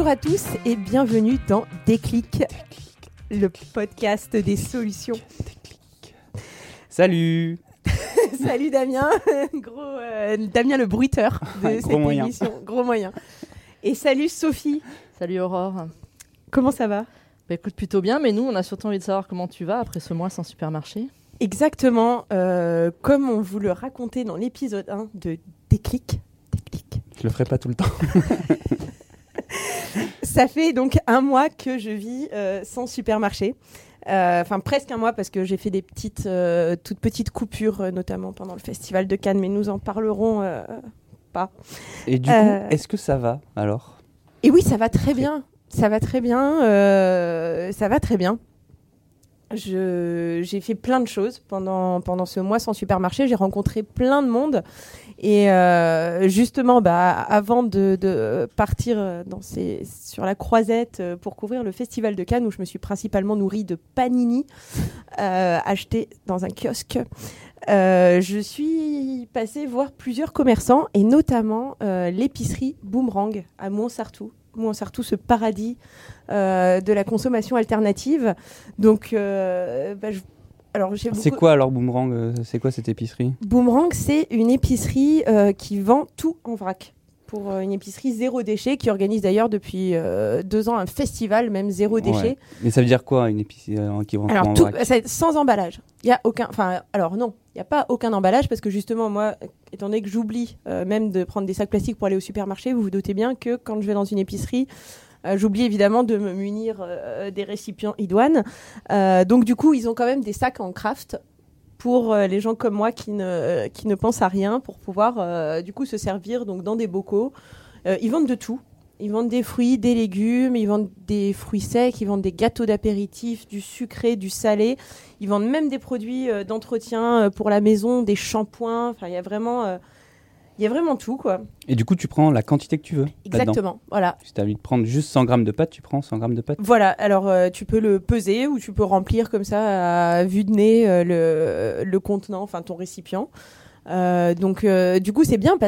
Bonjour à tous et bienvenue dans Déclic, le podcast des solutions. Salut Salut Damien, gros euh, Damien le bruiteur de cette moyen. émission, gros moyen. Et salut Sophie, Salut Aurore. comment ça va? Bah écoute plutôt bien, mais nous on a surtout envie de savoir comment tu vas après ce mois sans supermarché. Exactement, euh, comme on vous le racontait dans l'épisode 1 de Déclic. Déclic. Je le ferai pas tout le temps. Ça fait donc un mois que je vis euh, sans supermarché. Euh, Enfin, presque un mois parce que j'ai fait des petites, euh, toutes petites coupures, notamment pendant le festival de Cannes, mais nous en parlerons pas. Et du coup, est-ce que ça va alors? Et oui, ça va très bien. Ça va très bien. ça va très bien. J'ai fait plein de choses pendant, pendant ce mois sans supermarché. J'ai rencontré plein de monde. Et euh, justement, bah, avant de, partir euh, sur la croisette euh, pour couvrir le festival de Cannes, où je me suis principalement nourrie de panini euh, dans un kiosque, je suis passée voir plusieurs commerçants et notamment l'épicerie Boomerang à Montsartou. Montsartou, ce paradis euh, de la consommation alternative. Donc, euh, bah, je- alors j'ai C'est quoi alors Boomerang euh, C'est quoi cette épicerie? Boomerang, c'est une épicerie euh, qui vend tout en vrac. Pour une épicerie zéro déchet, qui organise d'ailleurs depuis euh, deux ans un festival, même zéro déchet. Ouais. Mais ça veut dire quoi une épicerie euh, qui vend tout Alors, en vrac? c'est sans emballage. Il y a aucun. Enfin, alors non, n'y a pas aucun emballage parce que justement, moi, étant donné que j'oublie euh, même de prendre des sacs plastiques pour aller au supermarché, vous vous doutez bien que quand je vais dans une épicerie, euh, j'oublie évidemment de me munir euh, des récipients idoines. Donc, du coup, ils ont quand même des sacs en craft pour les gens comme moi qui ne, pensent à rien pour pouvoir du coup se servir donc dans des bocaux. Ils vendent de tout. Ils vendent des fruits, des légumes, ils vendent des fruits secs, ils vendent des gâteaux d'apéritif, du sucré, du salé. Ils vendent même des produits euh, d'entretien euh, pour la maison, des shampoings. Enfin, il y a vraiment, euh, il y a vraiment tout, quoi. Et du coup, tu prends la quantité que tu veux. Exactement. Voilà. Si tu as envie de prendre juste 100 grammes de pâtes, tu prends 100 grammes de pâtes? Voilà. Alors, tu peux le peser ou tu peux remplir comme ça à vue de nez le, le contenant, enfin ton récipient. Euh, donc, euh, du coup, c'est bien.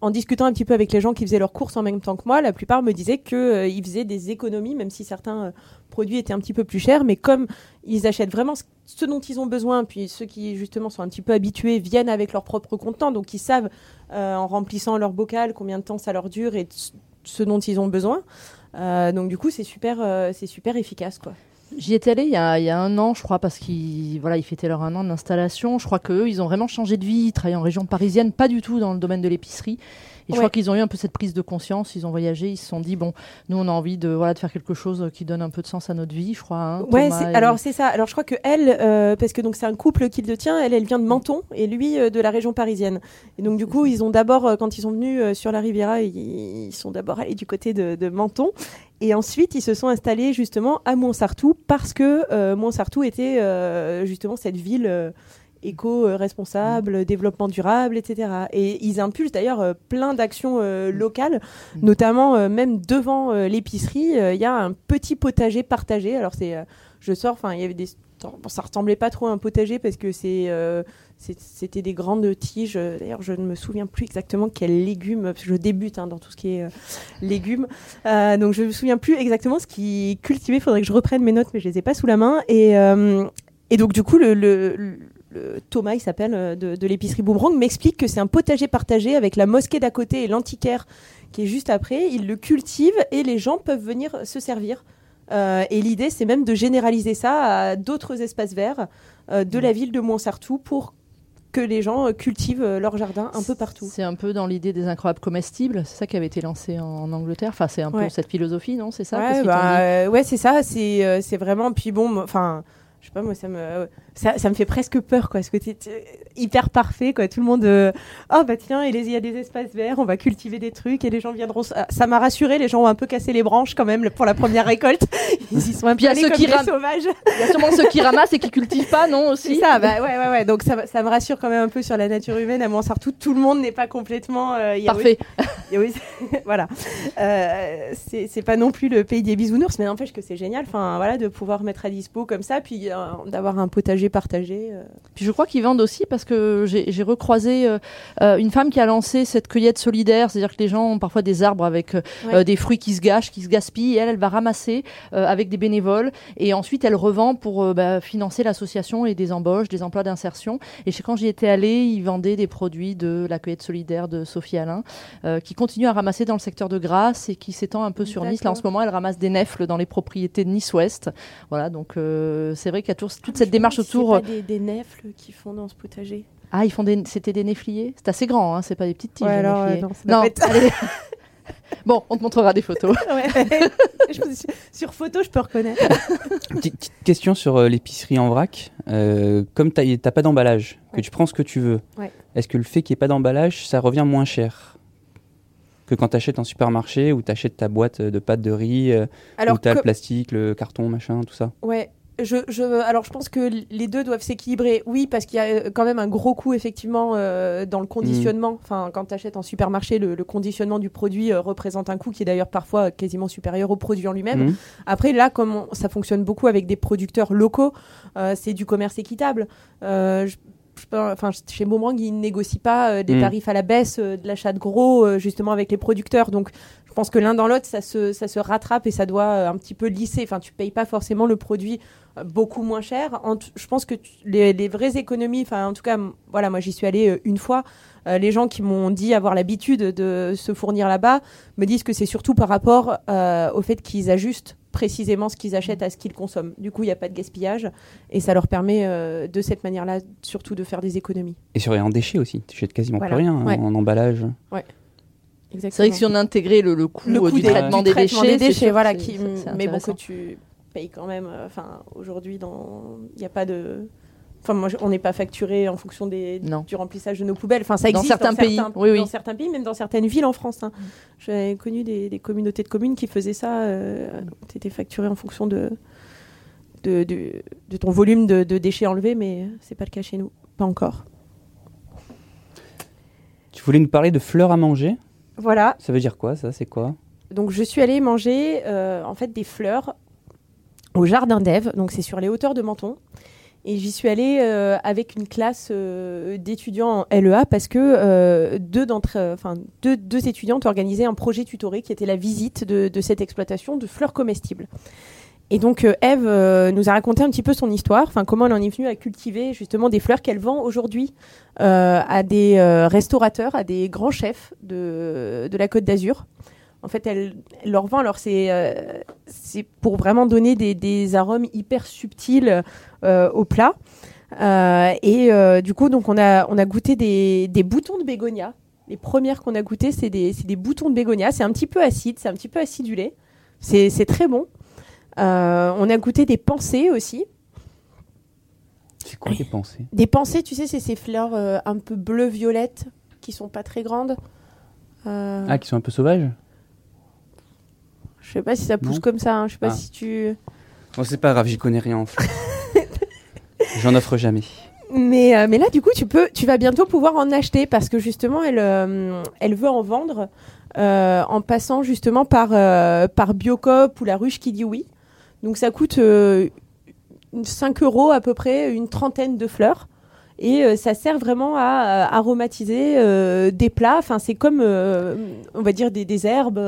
en discutant un petit peu avec les gens qui faisaient leurs courses en même temps que moi, la plupart me disaient que euh, ils faisaient des économies, même si certains euh, produits étaient un petit peu plus chers. Mais comme ils achètent vraiment ce, dont ils ont besoin, puis ceux qui justement sont un petit peu habitués viennent avec leur propre contenant, donc ils savent en remplissant leur bocal combien de temps ça leur dure et ce- dont ils ont besoin. Donc du coup, c'est super, c'est super efficace, quoi. J'y étais allée il y, a, un an, je crois, parce qu'ils voilà, ils fêtaient leur un an d'installation. Je crois qu'eux, ils ont vraiment changé de vie, ils travaillaient en région parisienne, pas du tout dans le domaine de l'épicerie. Et je Ouais. crois qu'ils ont eu un peu cette prise de conscience, ils ont voyagé, ils se sont dit, bon, nous on a envie de, voilà, de faire quelque chose qui donne un peu de sens à notre vie, je crois. hein, Ouais, et- alors c'est ça. Alors je crois que elle, euh, parce que donc c'est un couple qui le tient, elle, elle vient de Menton et lui euh, de la région parisienne. Et donc du coup, ils ont d'abord, euh, quand ils sont venus sur la Riviera, ils, ils sont d'abord allés du côté de, de Menton. Et ensuite, ils se sont installés justement à Montsartou parce que euh, Montsartou était euh, justement cette ville euh, éco-responsable, développement durable, etc. Et ils impulsent d'ailleurs euh, plein d'actions euh, locales, Mm. notamment euh, même devant euh, l'épicerie, il y a un petit potager partagé. Alors c'est, je sors, enfin il y avait des, bon, ça ressemblait pas trop à un potager parce que c'est, c'était des grandes tiges. D'ailleurs, je ne me souviens plus exactement quels légumes. parce que Je débute hein, dans tout ce qui est euh, légumes, Euh, donc je me souviens plus exactement ce qui cultivé. Il faudrait que je reprenne mes notes, mais je les ai pas sous la main. Et euh, et donc du coup le, le- le- le Thomas, il s'appelle euh, de, de l'épicerie Boomerang, m'explique que c'est un potager partagé avec la mosquée d'à côté et l'antiquaire qui est juste après. Il le cultive et les gens peuvent venir se servir. Euh, et l'idée, c'est même de généraliser ça à d'autres espaces verts euh, de la ville de Montsartou pour que les gens cultivent leur jardin un peu partout. C'est un peu dans l'idée des incroyables comestibles, c'est ça qui avait été lancé en, Angleterre. Enfin, c'est un Ouais. peu cette philosophie, non? C'est ça? Ouais, bah, euh, ouais, c'est ça. C'est c'est vraiment. Puis bon, enfin, je sais pas, moi, ça me, ça, ça me fait presque peur, quoi. Parce que t'es hyper parfait, quoi. Tout le monde, euh, oh bah tiens, il y a des espaces verts, on va cultiver des trucs et les gens viendront. ah, Ça m'a rassuré, les gens ont un peu cassé les branches quand même pour la première récolte. Ils y sont un peu Puis il y a allés ceux comme qui des ram- sauvages. Il y a sûrement ceux qui ramassent et qui cultivent pas, non C'est aussi ça, bah ouais, ouais, ouais. Donc ça, ça me rassure quand même un peu sur la nature humaine à Montsartou. Tout le monde n'est pas complètement euh. Parfait. Et oui, voilà. Euh, c'est pas non plus le pays des bisounours, mais n'empêche que c'est génial. Enfin, voilà, de pouvoir mettre à dispo comme ça, puis euh, d'avoir un potager partagé. euh. Puis je crois qu'ils vendent aussi parce que j'ai recroisé une femme qui a lancé cette cueillette solidaire, c'est-à-dire que les gens ont parfois des arbres avec Ouais. des fruits qui se gâchent, qui se gaspillent, et elle, elle va ramasser avec des bénévoles, et ensuite elle revend pour bah, financer l'association et des embauches, des emplois d'insertion. Et quand j'y étais allée, ils vendaient des produits de la cueillette solidaire de Sophie Alain, qui continue à ramasser dans le secteur de Grasse et qui s'étend un peu sur Nice. Là, en ce moment, elle ramasse des nèfles dans les propriétés de Nice-Ouest. Voilà, donc euh, c'est vrai qu'il y a tout- toute cette démarche autour. Pas des, des nèfles qui font dans ce potager. Ah, ils font des, c'était des néfliers. C'est assez grand, hein, c'est pas des petites tiges. Ouais, alors, euh, non, allez. bon, on te montrera des photos. Ouais. Je Sur photo, je peux reconnaître. Petite, petite question sur euh, l'épicerie en vrac. Euh, comme tu n'as pas d'emballage, que tu prends ce que tu veux, Ouais. est-ce que le fait qu'il n'y ait pas d'emballage, ça revient moins cher? Que quand tu achètes en supermarché ou tu achètes ta boîte de pâtes de riz, euh, où tu as le plastique, le carton, machin, tout ça Ouais. Je, je, alors je pense que les deux doivent s'équilibrer. Oui, parce qu'il y a euh, quand même un gros coût effectivement euh, dans le conditionnement. Enfin, quand tu achètes en supermarché, le, le conditionnement du produit euh, représente un coût qui est d'ailleurs parfois quasiment supérieur au produit en lui-même. Mhm. Après, là, comme on- ça fonctionne beaucoup avec des producteurs locaux, euh, c'est du commerce équitable. Euh, je- Enfin, chez Boomerang, ils ne négocient pas euh, des Mm. tarifs à la baisse, euh, de l'achat de gros, euh, justement avec les producteurs. Donc, je pense que l'un dans l'autre, ça se, ça se rattrape et ça doit un petit peu lisser. Enfin, tu payes pas forcément le produit beaucoup moins cher. En je pense que les, les vraies économies, enfin, en tout cas, voilà, moi, j'y suis allée une fois. Euh, les gens qui m'ont dit avoir l'habitude de se fournir là-bas me disent que c'est surtout par rapport euh, au fait qu'ils ajustent précisément ce qu'ils achètent à ce qu'ils consomment. Du coup, il n'y a pas de gaspillage et ça leur permet euh, de cette manière-là surtout de faire des économies. Et sur en déchets aussi, tu jettes quasiment Voilà. plus rien hein, Ouais. en emballage. Exactement. C'est vrai que si on intégrait le, le coût, le euh, coût du des, traitement, du des, traitement déchets, des déchets, voilà, qui, mais bon, que tu payes quand même. euh, Enfin, aujourd'hui, il n'y a pas de. Enfin, moi, on n'est pas facturé en fonction des, Non. du remplissage de nos poubelles. Enfin, ça Dans existe certains pays, oui, oui. Dans certains pays, même dans certaines villes en France. hein. J'ai connu des, des communautés de communes qui faisaient ça. Euh, tu étais facturé en fonction de, de, de, de ton volume de, de déchets enlevés, mais c'est pas le cas chez nous. Pas encore. Tu voulais nous parler de fleurs à manger? Voilà. Ça veut dire quoi ça? C'est quoi? Donc je suis allée manger euh, en fait des fleurs au jardin d'Ève, donc c'est sur les hauteurs de Menton. Et j'y suis allée euh, avec une classe euh, d'étudiants en LEA parce que euh, deux, euh, enfin, deux, étudiantes organisaient un projet tutoré qui était la visite de, de cette exploitation de fleurs comestibles. Et donc Eve nous a raconté un petit peu son histoire, enfin comment elle en est venue à cultiver justement des fleurs qu'elle vend aujourd'hui à des restaurateurs, à des grands chefs de, de la Côte d'Azur. En fait, elle, leur vend. Alors, c'est euh, c'est pour vraiment donner des, des arômes hyper subtils euh, au plat. Euh, et euh, du coup, donc, on a, on a goûté des, des boutons de bégonia. Les premières qu'on a goûtées, c'est des, des boutons de bégonia. C'est un petit peu acide, c'est un petit peu acidulé. C'est très bon. On a goûté des pensées aussi. C'est quoi les pensées? Des pensées, tu sais, c'est ces fleurs un peu bleu-violette qui sont pas très grandes. Ah, qui sont un peu sauvages? Je sais pas si ça pousse Non. comme ça. hein. Je sais pas Ah. si tu. Bon, c'est pas grave, j'y connais rien en fleurs. J'en offre jamais. Mais, euh, mais là, du coup, tu, peux, tu vas bientôt pouvoir en acheter parce que justement, elle, euh, elle veut en vendre euh, en passant justement par, par Biocop ou la ruche qui dit oui. Donc ça coûte euh, 5 euros à peu près, une trentaine de fleurs. Et euh, ça sert vraiment à euh, aromatiser euh, des plats. Enfin, c'est comme, euh, on va dire, des, des herbes.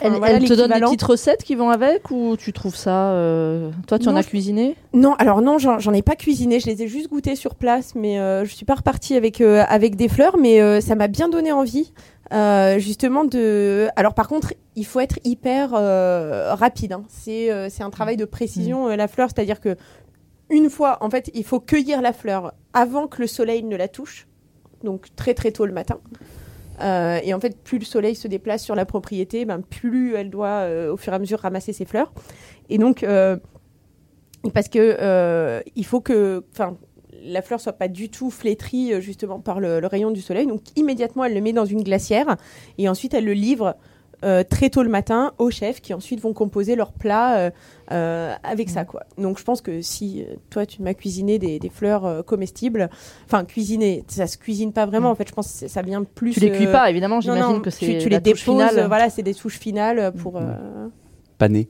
Elle, voilà, elle te donne des petites recettes qui vont avec ou tu trouves ça Toi, tu en as cuisiné? Non, alors non, j'en ai pas cuisiné. Je les ai juste goûtées sur place, mais je suis pas repartie avec avec des fleurs, mais ça m'a bien donné envie, euh, justement de. Alors par contre, il faut être hyper euh, rapide. hein. C'est euh, c'est un travail de précision euh, la fleur, c'est-à-dire que une fois, en fait, il faut cueillir la fleur avant que le soleil ne la touche, donc très très tôt le matin. Euh, et en fait, plus le soleil se déplace sur la propriété, ben, plus elle doit, euh, au fur et à mesure, ramasser ses fleurs. Et donc, euh, parce que il faut que, la fleur soit pas du tout flétrie justement par le rayon du soleil. Donc, immédiatement, elle le met dans une glacière et ensuite elle le livre euh, très tôt le matin aux chefs qui ensuite vont composer leur plat euh, euh, avec ça quoi. Donc je pense que si toi tu m'as cuisiné des, des fleurs euh, comestibles, enfin cuisiner, ça se cuisine pas vraiment en fait. Je pense que ça vient plus. Tu les cuis pas, évidemment, j'imagine non, que tu, c'est tu la les touche déposes. finale. euh, Voilà, c'est des touches finales pour. euh, Pané.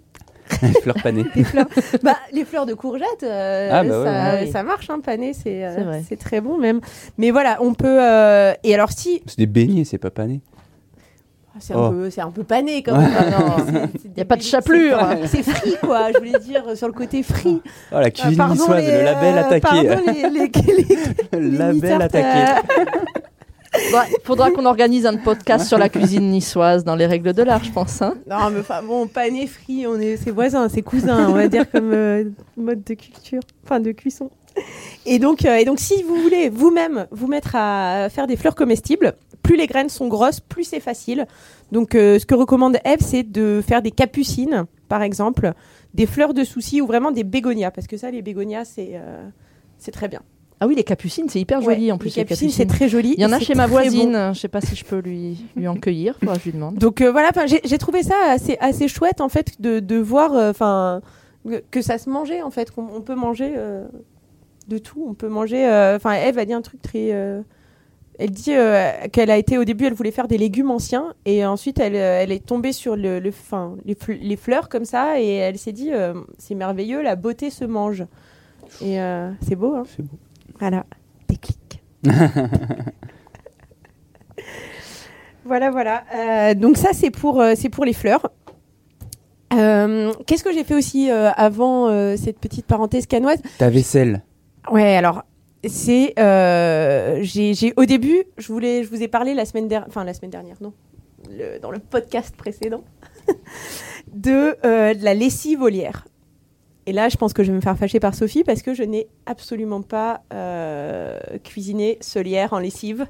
Fleurs panées. des fleurs. bah, les fleurs de courgettes, euh, Ah, bah ouais, ça, ouais. ça marche, hein, pané, c'est euh, C'est vrai. c'est très bon même. Mais voilà, on peut. euh, et alors si, C'est des beignets, c'est pas pané. C'est Oh. un peu, c'est un peu pané quand même. Ah non. Y a pas de chapelure. C'est frit quoi. Je voulais dire sur le côté frit. Oh, la cuisine niçoise, les, le label attaqué. pardon, les, les, les- le les label attaqué. euh, Faudra, faudra qu'on organise un podcast sur la cuisine niçoise dans les règles de l'art, je pense. hein. Non, mais enfin bon, pané, frit, on est ses voisins, ses cousins, on va dire comme euh, mode de culture, enfin de cuisson. Et donc, euh, et donc, si vous voulez vous-même vous mettre à faire des fleurs comestibles, plus les graines sont grosses, plus c'est facile. Donc, euh, ce que recommande Eve, c'est de faire des capucines, par exemple, des fleurs de souci ou vraiment des bégonias, parce que ça, les bégonias, c'est euh, c'est très bien. Ah oui, les capucines, c'est hyper joli Ouais, en plus. les capucines, c'est très joli. Il y en a chez ma voisine. bon. Je sais pas si je peux lui, lui en cueillir. Faudra que je lui demande. Donc euh, voilà, j'ai trouvé ça assez, assez chouette en fait de, de voir euh, que ça se mangeait en fait, qu'on on peut manger euh, de tout. On peut manger. Enfin, Eve a dit un truc très. Elle dit euh, qu'elle a été au début, elle voulait faire des légumes anciens et ensuite elle, euh, elle est tombée sur le, le, 'fin, les, fle- les fleurs comme ça et elle s'est dit euh, c'est merveilleux, la beauté se mange. Et euh, c'est beau, hein C'est beau. Voilà, déclic. voilà, voilà. Donc ça, c'est pour, c'est pour les fleurs. Qu'est-ce que j'ai fait aussi avant cette petite parenthèse canoise? Ta vaisselle. Ouais, alors c'est euh, j'ai au début, je vous ai parlé la semaine dernière, enfin la semaine dernière, non, dans le podcast précédent, de, euh, de la lessive olière. Et là, je pense que je vais me faire fâcher par Sophie parce que je n'ai absolument pas euh, cuisiné ce en lessive.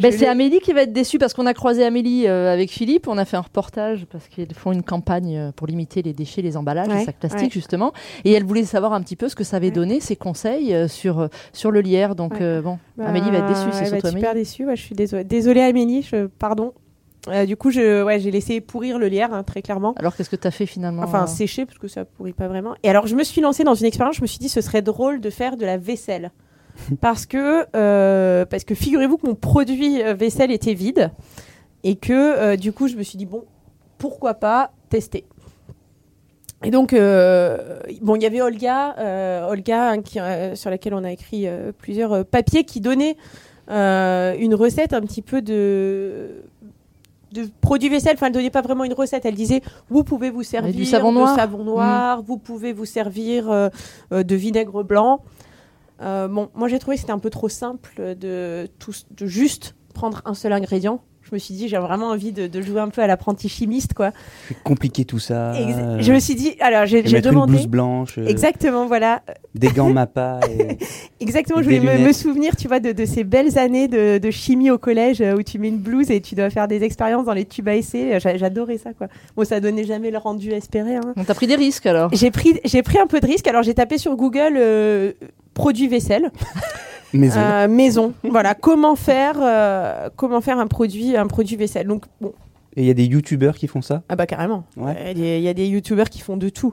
Ben, Je c'est Amélie qui va être déçue parce qu'on a croisé Amélie euh, avec Philippe. On a fait un reportage parce qu'ils font une campagne euh, pour limiter les déchets, les emballages, Ouais, les sacs plastiques ouais. justement. Et elle voulait savoir un petit peu ce que ça avait Ouais. donné, ses conseils euh, sur, sur le lierre. Donc euh, bon, Bah, Amélie va être déçue, c'est va surtout super Amélie. déçue. ouais, je suis désolée. Désolée Amélie, je, pardon. Euh, du coup, je, ouais, j'ai laissé pourrir le lierre hein, très clairement. Alors qu'est-ce que tu as fait finalement Enfin, euh sécher parce que ça pourrit pas vraiment. Et alors, je me suis lancée dans une expérience. Je me suis dit, ce serait drôle de faire de la vaisselle. Parce que, euh, parce que figurez-vous que mon produit euh, vaisselle était vide. Et que, euh, du coup, je me suis dit, bon, pourquoi pas tester. Et donc, euh, bon, il y avait Olga, Olga hein, qui, sur laquelle on a écrit plusieurs papiers qui donnait une recette un petit peu de de produits vaisselle. Enfin, elle donnait pas vraiment une recette. Elle disait, vous pouvez vous servir du savon noir. de savon noir, vous pouvez vous servir euh, de vinaigre blanc. Euh, bon, moi j'ai trouvé que c'était un peu trop simple de, tout, de juste prendre un seul ingrédient. Je me suis dit, j'ai vraiment envie de, de jouer un peu à l'apprenti chimiste, quoi. C'est compliqué tout ça. Ex- euh, je me suis dit, alors j'ai mettre une demandé. blouse blanche, euh, Exactement, voilà. des gants Mappa. Et... Exactement, Et je voulais me, souvenir, tu vois, de, de ces belles années de, de chimie au collège euh, où tu mets une blouse et tu dois faire des expériences dans les tubes à essai. J'a- J'adorais ça, quoi. Bon, ça donnait jamais le rendu espéré. Hein. On t'a pris des risques alors J'ai pris, j'ai pris un peu de risque. Alors, j'ai tapé sur Google euh, produits vaisselle. Maison. Euh, maison. voilà, comment faire, euh, comment faire un produit, un produit vaisselle. Donc, bon, Et il y a des youtubeurs qui font ça? Ah bah carrément. Ouais. Il y a- il y a des youtubeurs qui font de tout.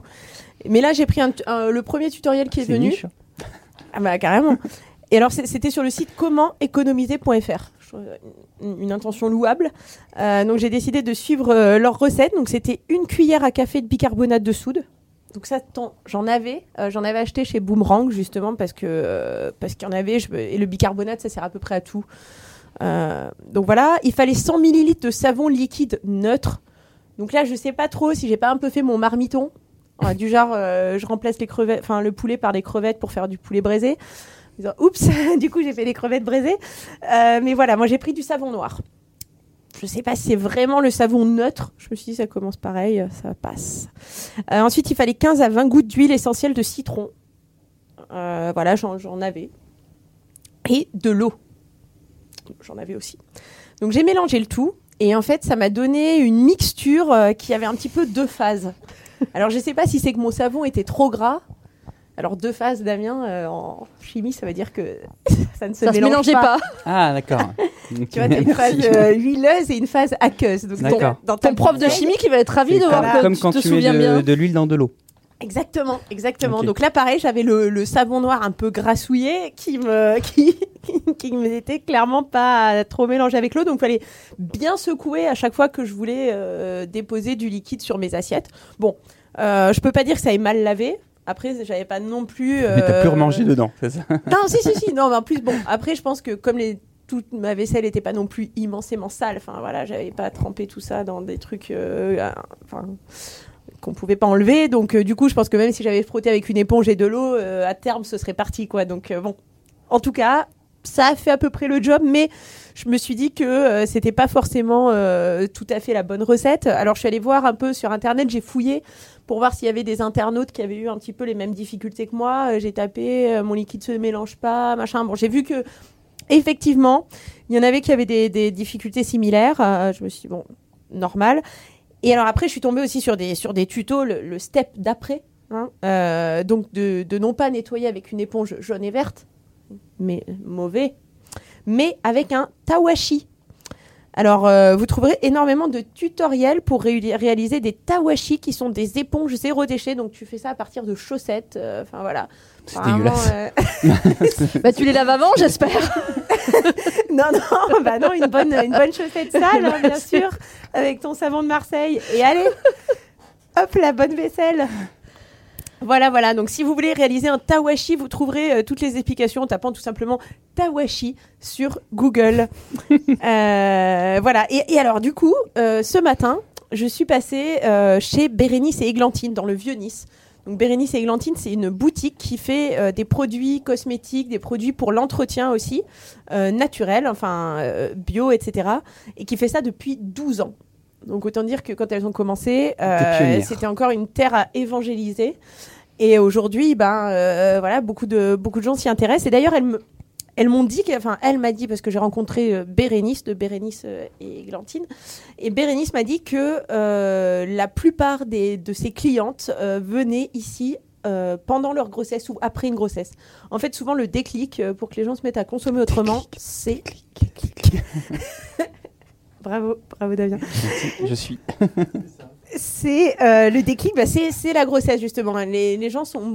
Mais là, j'ai pris un- un- le premier tutoriel qui est, venu. niche. Ah bah carrément. Et alors c'était sur le site commentéconomiser.fr. Une, une intention louable. Euh, donc j'ai décidé de suivre leur recette. Donc c'était une cuillère à café de bicarbonate de soude. Donc ça, j'en avais, euh, j'en avais acheté chez Boomerang justement parce que euh, parce qu'il y en avait. et le bicarbonate, ça sert à peu près à tout. Euh, donc voilà, il fallait 100 millilitres de savon liquide neutre. Donc là, je sais pas trop si j'ai pas un peu fait mon marmiton. Du genre, je remplace les crevettes, enfin le poulet par des crevettes pour faire du poulet braisé. Oups, du coup j'ai fait des crevettes braisées. Mais voilà, moi j'ai pris du savon noir. Je sais pas si c'est vraiment le savon neutre. Je me suis dit ça commence pareil, ça passe. Euh, ensuite, il fallait 15 à 20 gouttes d'huile essentielle de citron. Euh, voilà, j'en avais. Et de l'eau. J'en avais aussi. Donc j'ai mélangé le tout. Et en fait, ça m'a donné une mixture euh, qui avait un petit peu deux phases. Alors je sais pas si c'est que mon savon était trop gras. Alors deux phases, Damien, euh, en chimie, ça veut dire que ça ne se Ça se mélange mélangeait pas. pas. Ah, d'accord. Tu vois, t'as une phase euh, huileuse et une phase aqueuse. Donc, D'accord. dans- Ton prof de chimie qui va être ravi de voir comme, que comme tu quand te tu mets souviens de, bien. de l'huile dans de l'eau. Exactement, exactement. Donc là, pareil, j'avais le, le savon noir un peu grassouillé qui me, qui, qui me était clairement pas trop mélangé avec l'eau. Donc, il fallait bien secouer à chaque fois que je voulais euh, déposer du liquide sur mes assiettes. Bon, euh, je peux pas dire que ça ait mal lavé. Après, j'avais pas non plus. Mais t'as plus euh, remangé dedans, c'est ça Non, si, si, si. Non, mais en plus, bon, après, je pense que comme les toute ma vaisselle n'était pas non plus immensément sale. Enfin voilà, j'avais pas trempé tout ça dans des trucs, euh, euh, enfin qu'on pouvait pas enlever. Donc euh, du coup, je pense que même si j'avais frotté avec une éponge et de l'eau, euh, à terme, ce serait parti quoi. Donc euh, bon, en tout cas, ça a fait à peu près le job, mais je me suis dit que euh, c'était pas forcément euh, tout à fait la bonne recette. Alors je suis allée voir un peu sur internet, j'ai fouillé pour voir s'il y avait des internautes qui avaient eu un petit peu les mêmes difficultés que moi. Euh, J'ai tapé euh, mon liquide se mélange pas, machin. Bon, j'ai vu que effectivement, il y en avait qui avaient des, difficultés similaires. Je me suis dit, bon, normal. Et alors après, je suis tombée aussi sur des, sur des tutos, le, step d'après. hein. Donc de, de non pas nettoyer avec une éponge jaune et verte, mais mauvais, mais avec un tawashi. Alors, euh, vous trouverez énormément de tutoriels pour ré- réaliser des tawashi qui sont des éponges zéro déchet. Donc, tu fais ça à partir de chaussettes. euh, Enfin, voilà. C'est dégueulasse. euh, Bah, tu les laves avant, j'espère. non, non, bah non, une bonne, une bonne chaussette sale, hein, bien sûr, avec ton savon de Marseille. Et allez, hop, la bonne vaisselle. Voilà, voilà. Donc, si vous voulez réaliser un tawashi, vous trouverez euh, toutes les explications en tapant tout simplement tawashi sur Google. Euh, voilà. Et, et alors, du coup, euh, ce matin, je suis passée chez Bérénice et Églantine dans le vieux Nice. Donc Bérénice et Églantine, c'est une boutique qui fait des produits cosmétiques, des produits pour l'entretien aussi, naturels, enfin bio, etc. Et qui fait ça depuis 12 ans. Donc autant dire que quand elles ont commencé, euh, c'était encore une terre à évangéliser. Et aujourd'hui, ben euh, voilà, beaucoup de beaucoup de gens s'y intéressent. Et d'ailleurs, elles m'ont dit, enfin, elle m'a dit, parce que j'ai rencontré euh, Bérénice, de Bérénice et Églantine, et Bérénice m'a dit que euh, la plupart des, de ses clientes venaient ici euh, pendant leur grossesse ou après une grossesse. En fait, souvent, le déclic euh, pour que les gens se mettent à consommer autrement, c'est... bravo, bravo Damien. Je suis. C'est euh, le déclic, bah, c'est la grossesse justement. Les, les gens sont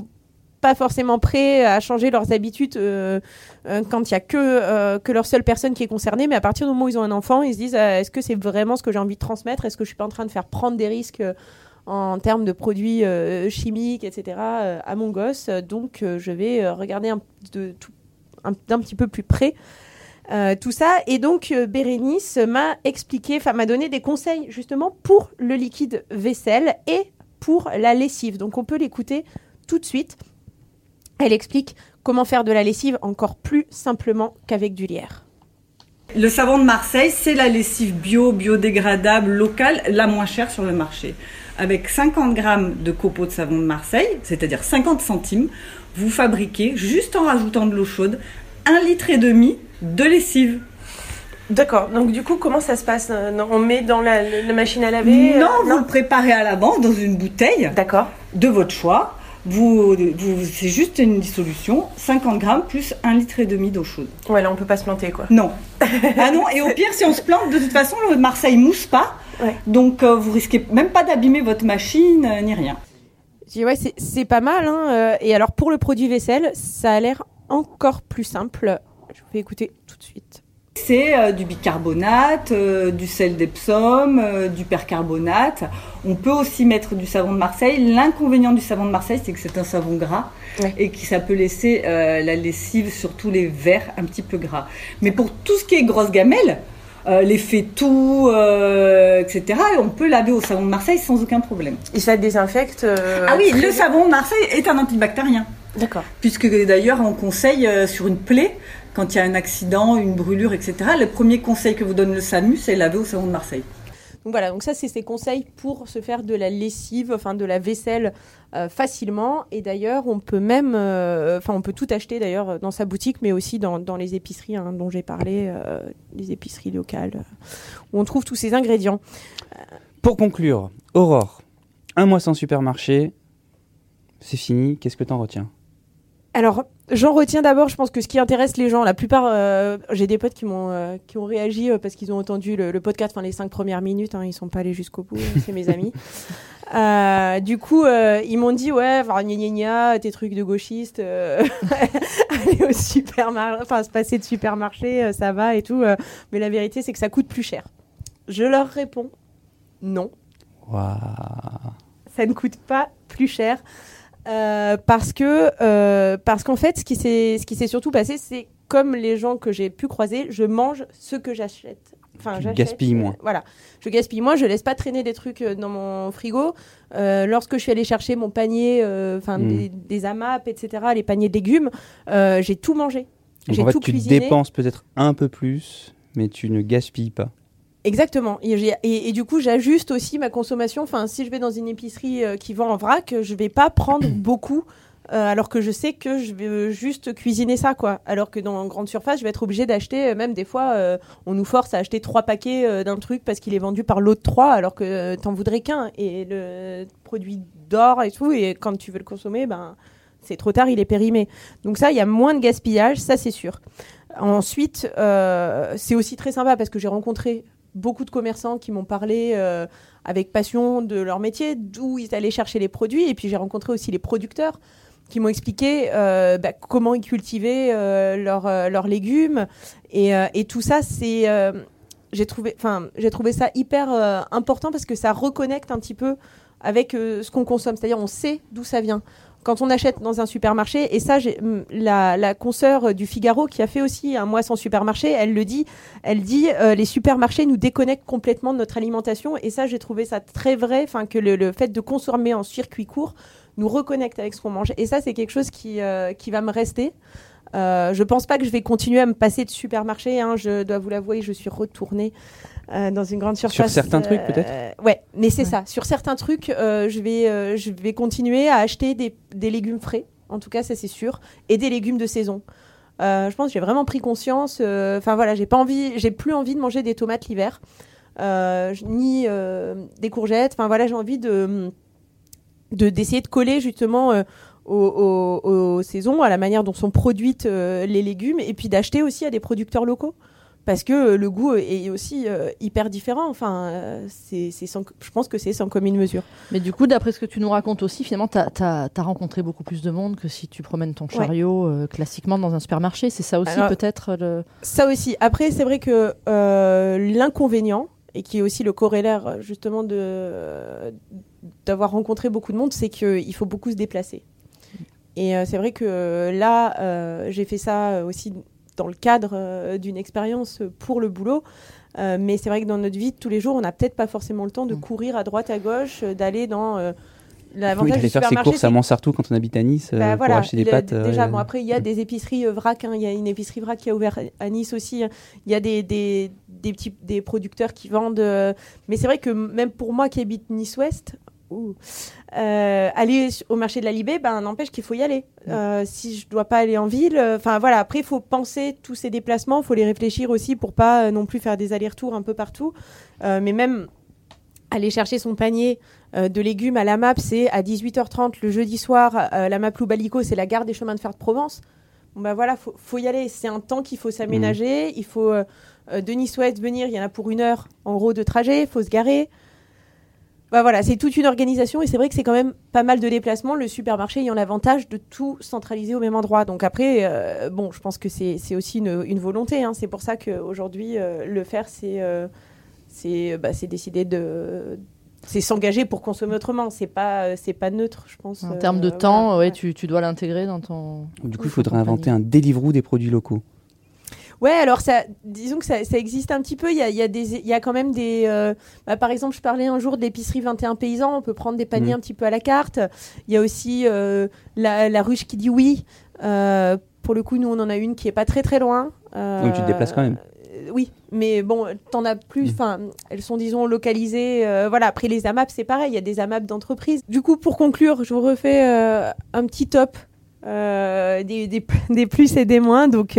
pas forcément prêts à changer leurs habitudes euh, euh, quand il y a que euh, que leur seule personne qui est concernée. Mais à partir du moment où ils ont un enfant, ils se disent est-ce que c'est vraiment ce que j'ai envie de transmettre? Est-ce que je suis pas en train de faire prendre des risques en termes de produits chimiques, etc. à mon gosse? Donc je vais regarder un, de, tout- un- d'un petit peu plus près. Euh, tout ça et donc euh, Bérénice m'a expliqué, enfin m'a donné des conseils justement pour le liquide vaisselle et pour la lessive. Donc on peut l'écouter tout de suite. Elle explique comment faire de la lessive encore plus simplement qu'avec du lierre. Le savon de Marseille, c'est la lessive bio, biodégradable, locale, la moins chère sur le marché. Avec 50 grammes de copeaux de savon de Marseille, c'est-à-dire 50 centimes, vous fabriquez, juste en rajoutant de l'eau chaude, un litre et demi de lessive. D'accord, donc du coup comment ça se passe? On met dans la, machine à non, vous le préparez à l'avance dans une bouteille D'accord. de votre choix. Vous, vous- c'est juste une dissolution, 50 grammes plus un litre et demi d'eau chaude. Ouais, là on peut pas se planter quoi. Non. ah non, et au pire, si on se plante, de toute façon, le Marseille mousse pas. Ouais. Donc, euh, vous risquez même pas d'abîmer votre machine, euh, ni rien. Je dis, ouais, c'est- pas mal. Hein. euh, Et alors pour le produit vaisselle, ça a l'air encore plus simple. Je vous fais écouter tout de suite. C'est euh, du bicarbonate, euh, du sel d'Epsom, euh, du percarbonate. On peut aussi mettre du savon de Marseille. L'inconvénient du savon de Marseille, c'est que c'est un savon gras et que ça peut laisser euh, la lessive sur tous les verres un petit peu gras. Mais pour tout ce qui est grosse gamelle, les fétous, etc., on peut laver au savon de Marseille sans aucun problème. Et ça désinfecte. Ah oui, le savon de Marseille est un antibactérien. D'accord. Puisque d'ailleurs, on conseille sur une plaie, quand il y a un accident, une brûlure, etc., le premier conseil que vous donne le SAMU, c'est laver au savon de Marseille. Donc voilà, donc ça c'est ses conseils pour se faire de la lessive, enfin de la vaisselle euh, facilement. Et d'ailleurs, on peut même, euh, enfin on peut tout acheter d'ailleurs dans sa boutique, mais aussi dans, dans les épiceries hein, dont j'ai parlé, euh, les épiceries locales, où on trouve tous ces ingrédients. Pour conclure, Aurore, un mois sans supermarché, c'est fini. Qu'est-ce que t'en retiens? Alors, J'en retiens d'abord, je pense que ce qui intéresse les gens, la plupart, euh, j'ai des potes qui m'ont euh, qui ont réagi euh, parce qu'ils ont entendu le, le podcast, enfin les cinq premières minutes, hein, ils sont pas allés jusqu'au bout, euh, c'est mes amis. Du coup, ils m'ont dit ouais, gna gna gna, tes trucs de gauchiste, aller au supermarché, enfin se passer de supermarché, ça va et tout, mais la vérité c'est que ça coûte plus cher. Je leur réponds non Waouh. ça ne coûte pas plus cher. Euh, parce que euh, parce qu'en fait ce qui s'est ce qui s'est surtout passé c'est comme les gens que j'ai pu croiser je mange ce que j'achète enfin Tu j'achète, gaspilles euh, moins. voilà je gaspille moins je laisse pas traîner des trucs dans mon frigo Euh, lorsque je suis allée chercher mon panier enfin Mm. des, des AMAP etc les paniers de légumes j'ai tout mangé j'ai en fait, tout tu cuisiné dépenses peut-être un peu plus, mais tu ne gaspilles pas. Exactement. Et, j'ai- et- et du coup, j'ajuste aussi ma consommation. Enfin, si je vais dans une épicerie euh, qui vend en vrac, je vais pas prendre beaucoup. euh, alors que je sais que je vais euh, juste cuisiner ça, quoi. Alors que dans une grande surface, je vais être obligée d'acheter, euh, même des fois, on nous force à acheter trois paquets d'un truc parce qu'il est vendu par l'autre trois, alors que t'en voudrais qu'un. Et le produit dort et tout, et quand tu veux le consommer, ben, c'est trop tard, il est périmé. Donc ça, il y a moins de gaspillage, ça c'est sûr. Ensuite, euh, c'est aussi très sympa parce que j'ai rencontré beaucoup de commerçants qui m'ont parlé euh, avec passion de leur métier, d'où ils allaient chercher les produits. Et puis j'ai rencontré aussi les producteurs qui m'ont expliqué euh, bah, comment ils cultivaient euh, leurs légumes. Et, tout ça, c'est... j'ai trouvé, trouvé ça hyper important parce que ça reconnecte un petit peu avec ce qu'on consomme. C'est-à-dire, on sait d'où ça vient. Quand on achète dans un supermarché, et ça, hum, la, la consoeur du Figaro qui a fait aussi un mois sans supermarché, elle le dit, elle dit euh, les supermarchés nous déconnectent complètement de notre alimentation. Et ça, j'ai trouvé ça très vrai, enfin que le, le fait de consommer en circuit court nous reconnecte avec ce qu'on mange. Et ça, c'est quelque chose qui, euh, qui va me rester. Euh, je pense pas que je vais continuer à me passer de supermarché. Hein, je dois vous l'avouer, je suis retournée euh, dans une grande surface. certains trucs, euh, peut-être Ouais, mais c'est Ouais. ça. Sur certains trucs, euh, je vais, euh, je vais continuer à acheter des, des légumes frais. En tout cas, ça c'est sûr, et des légumes de saison. Euh, je pense que j'ai vraiment pris conscience. euh, Enfin voilà, j'ai pas envie, j'ai plus envie de manger des tomates l'hiver, euh, ni euh, des courgettes. Enfin voilà, j'ai envie de de- d'essayer de coller justement euh, aux, aux- aux saisons, à la manière dont sont produites euh, les légumes, et puis d'acheter aussi à des producteurs locaux. Parce que euh, le goût est aussi euh, hyper différent. Enfin, c'est, sans- je pense que c'est sans commune mesure. Mais du coup, d'après ce que tu nous racontes aussi, finalement, tu as, rencontré beaucoup plus de monde que si tu promènes ton chariot classiquement dans un supermarché. C'est ça aussi peut-être le... Ça aussi. Après, c'est vrai que l'inconvénient, et qui est aussi le corollaire justement de d'avoir rencontré beaucoup de monde, c'est qu'il faut beaucoup se déplacer. Et euh, c'est vrai que là, euh, j'ai fait ça aussi dans le cadre euh, d'une expérience pour le boulot. Euh, mais c'est vrai que dans notre vie de tous les jours, on n'a peut-être pas forcément le temps de Mm. courir à droite, à gauche, euh, d'aller dans euh, Oui, l'avantage du faire ses courses à Mansartou quand on habite à Nice euh, bah, pour voilà, acheter des pâtes. euh, déjà, bon, après, il y a des épiceries euh, vrac. hein, Il y a une épicerie vrac qui a ouvert à Nice aussi. hein. Il y a des, des, des petits des producteurs qui vendent. euh, mais c'est vrai que même pour moi qui habite Nice-Ouest, ouh, euh, aller au marché de la Libé, ben, n'empêche qu'il faut y aller. Euh, si je dois pas aller en ville, euh, enfin voilà. Après, il faut penser tous ces déplacements. Il faut les réfléchir aussi pour pas non plus faire des allers-retours un peu partout. Mais même aller chercher son panier de légumes à la MAP, c'est à 18h30 le jeudi soir. la MAP Loubalico, c'est la gare des chemins de fer de Provence. Bon bah voilà, faut, faut y aller. C'est un temps qu'il faut s'aménager. Il faut euh, euh, de Nice-Ouest venir. Il y en a pour une heure en gros de trajet. Il faut se garer. Bah voilà, c'est toute une organisation et c'est vrai que c'est quand même pas mal de déplacements. Le supermarché ayant l'avantage de tout centraliser au même endroit. Donc après, euh, bon, je pense que c'est c'est aussi une, une volonté. hein. C'est pour ça qu'aujourd'hui, euh, le faire, c'est euh, c'est bah, c'est décider de c'est s'engager pour consommer autrement. C'est pas euh, c'est pas neutre, je pense. En euh, termes de voilà, temps, ouais, ouais. Tu, tu dois l'intégrer dans ton... Du coup, il faudrait inventer un Deliveroo des produits locaux. Ouais, alors ça, disons que ça, ça existe un petit peu. Il y a, y a des, il y a quand même des. euh, bah, par exemple, je parlais un jour de l'épicerie 21 paysans. On peut prendre des paniers Mhm. un petit peu à la carte. Il y a aussi euh, la, la ruche qui dit oui. Euh, pour le coup, nous, on en a une qui est pas très très loin. Oui, tu te déplaces quand même. Oui, mais bon, t'en as plus. Mhm. Enfin, elles sont disons localisées. euh, voilà. Après les AMAP, c'est pareil. Il y a des AMAP d'entreprise. Du coup, pour conclure, je vous refais euh, un petit top euh, des, des, des plus et des moins. Donc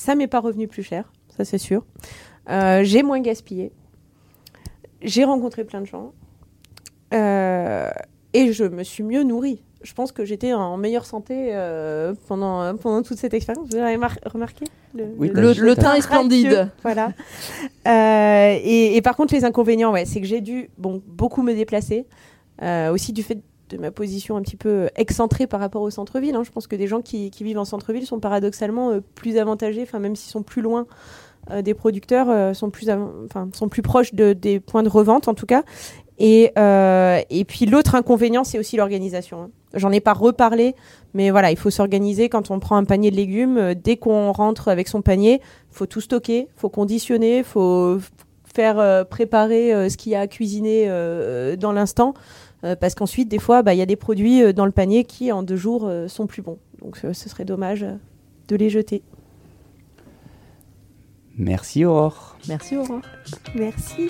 ça m'est pas revenu plus cher, ça c'est sûr. Euh, j'ai moins gaspillé. J'ai rencontré plein de gens. Euh, et je me suis mieux nourrie. je pense que j'étais en meilleure santé euh, pendant, pendant toute cette expérience. Vous avez mar- remarqué le, Oui, Le, je- le teint est splendide. Voilà. Et, et par contre, les inconvénients, ouais, c'est que j'ai dû bon, beaucoup me déplacer. aussi du fait de ma position un petit peu excentrée par rapport au centre-ville. hein. Je pense que des gens qui, vivent en centre-ville sont paradoxalement euh, plus avantagés, même s'ils sont plus loin euh, des producteurs, euh, sont, plus sont plus proches de, des points de revente en tout cas. Et, euh, puis l'autre inconvénient, c'est aussi l'organisation. hein. J'en ai pas reparlé, mais voilà, il faut s'organiser quand on prend un panier de légumes. euh, dès qu'on rentre avec son panier, faut tout stocker, faut conditionner, faut faire euh, préparer euh, ce qu'il y a à cuisiner euh, dans l'instant, euh, parce qu'ensuite, des fois, bah, il y a des produits euh, dans le panier qui, en deux jours, euh, sont plus bons. Donc, euh, ce serait dommage de les jeter. Merci Aurore. Merci Aurore. Merci.